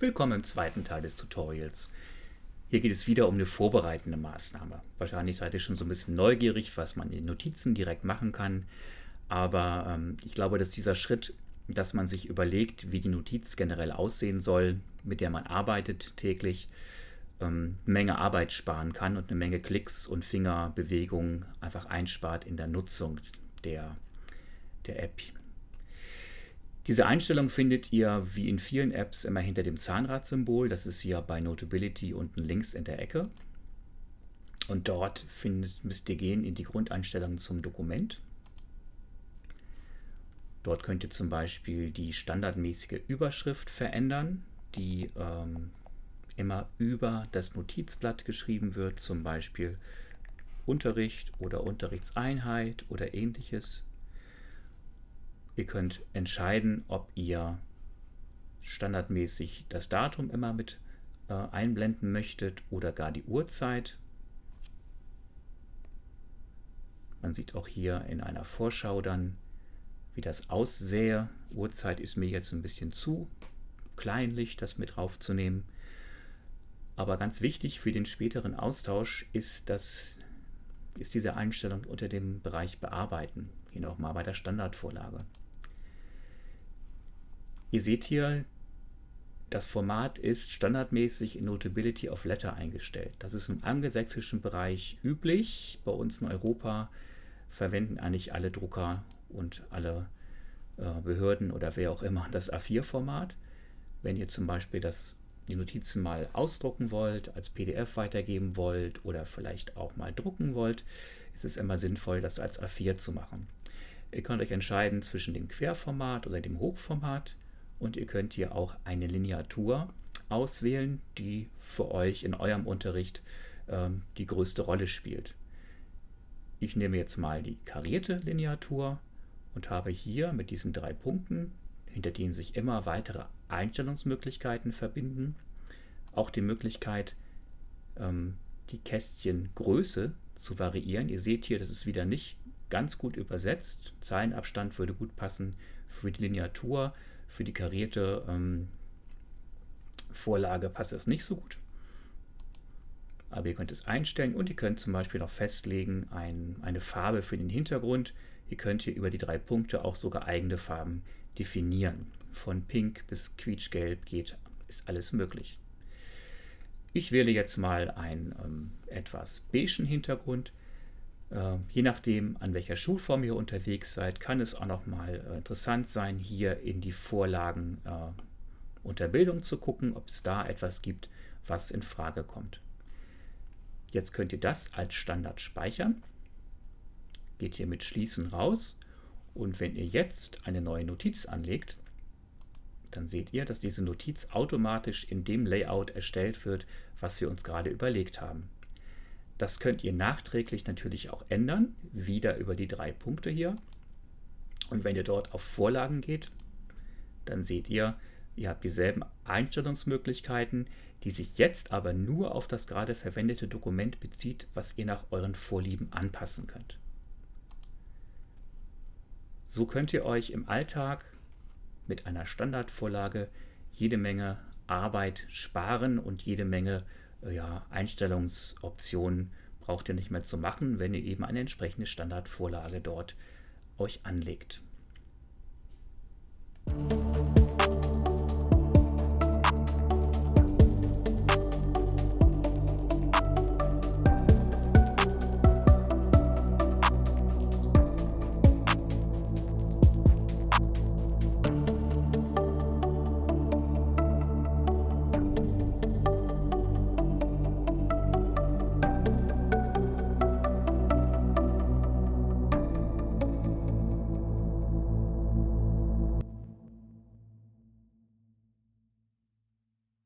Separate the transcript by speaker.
Speaker 1: Willkommen im zweiten Teil des Tutorials. Hier geht es wieder um eine vorbereitende Maßnahme. Wahrscheinlich seid ihr schon so ein bisschen neugierig, was man in Notizen direkt machen kann. Aber ähm, ich glaube, dass dieser Schritt, dass man sich überlegt, wie die Notiz generell aussehen soll, mit der man arbeitet täglich, ähm, eine Menge Arbeit sparen kann und eine Menge Klicks und Fingerbewegungen einfach einspart in der Nutzung der, der App. Diese Einstellung findet ihr wie in vielen Apps immer hinter dem Zahnradsymbol. Das ist hier bei Notability unten links in der Ecke. Und dort findet, müsst ihr gehen in die Grundeinstellungen zum Dokument. Dort könnt ihr zum Beispiel die standardmäßige Überschrift verändern, die ähm, immer über das Notizblatt geschrieben wird, zum Beispiel Unterricht oder Unterrichtseinheit oder ähnliches. Ihr könnt entscheiden, ob ihr standardmäßig das Datum immer mit äh, einblenden möchtet oder gar die Uhrzeit. Man sieht auch hier in einer Vorschau dann, wie das aussähe. Uhrzeit ist mir jetzt ein bisschen zu kleinlich, das mit draufzunehmen. Aber ganz wichtig für den späteren Austausch ist, dass, ist diese Einstellung unter dem Bereich Bearbeiten, hier nochmal bei der Standardvorlage. Ihr seht hier, das Format ist standardmäßig in Notability of Letter eingestellt. Das ist im angelsächsischen Bereich üblich. Bei uns in Europa verwenden eigentlich alle Drucker und alle äh, Behörden oder wer auch immer das A4-Format. Wenn ihr zum Beispiel das, die Notizen mal ausdrucken wollt, als PDF weitergeben wollt oder vielleicht auch mal drucken wollt, ist es immer sinnvoll, das als A4 zu machen. Ihr könnt euch entscheiden zwischen dem Querformat oder dem Hochformat und ihr könnt hier auch eine Lineatur auswählen, die für euch in eurem Unterricht ähm, die größte Rolle spielt. Ich nehme jetzt mal die karierte Lineatur und habe hier mit diesen drei Punkten, hinter denen sich immer weitere Einstellungsmöglichkeiten verbinden, auch die Möglichkeit, ähm, die Kästchengröße zu variieren. Ihr seht hier, das ist wieder nicht ganz gut übersetzt. Zeilenabstand würde gut passen für die Lineatur. Für die karierte ähm, Vorlage passt das nicht so gut. Aber ihr könnt es einstellen und ihr könnt zum Beispiel noch festlegen ein, eine Farbe für den Hintergrund. Ihr könnt hier über die drei Punkte auch sogar eigene Farben definieren. Von Pink bis Quietschgelb geht, ist alles möglich. Ich wähle jetzt mal einen ähm, etwas beigen Hintergrund. Äh, je nachdem, an welcher Schulform ihr unterwegs seid, kann es auch noch mal äh, interessant sein, hier in die Vorlagen äh, unter Bildung zu gucken, ob es da etwas gibt, was in Frage kommt. Jetzt könnt ihr das als Standard speichern. Geht hier mit Schließen raus. Und wenn ihr jetzt eine neue Notiz anlegt, dann seht ihr, dass diese Notiz automatisch in dem Layout erstellt wird, was wir uns gerade überlegt haben. Das könnt ihr nachträglich natürlich auch ändern, wieder über die drei Punkte hier. Und wenn ihr dort auf Vorlagen geht, dann seht ihr, ihr habt dieselben Einstellungsmöglichkeiten, die sich jetzt aber nur auf das gerade verwendete Dokument bezieht, was ihr nach euren Vorlieben anpassen könnt. So könnt ihr euch im Alltag mit einer Standardvorlage jede Menge Arbeit sparen und jede Menge ja, Einstellungsoptionen braucht ihr nicht mehr zu machen, wenn ihr eben eine entsprechende Standardvorlage dort euch anlegt.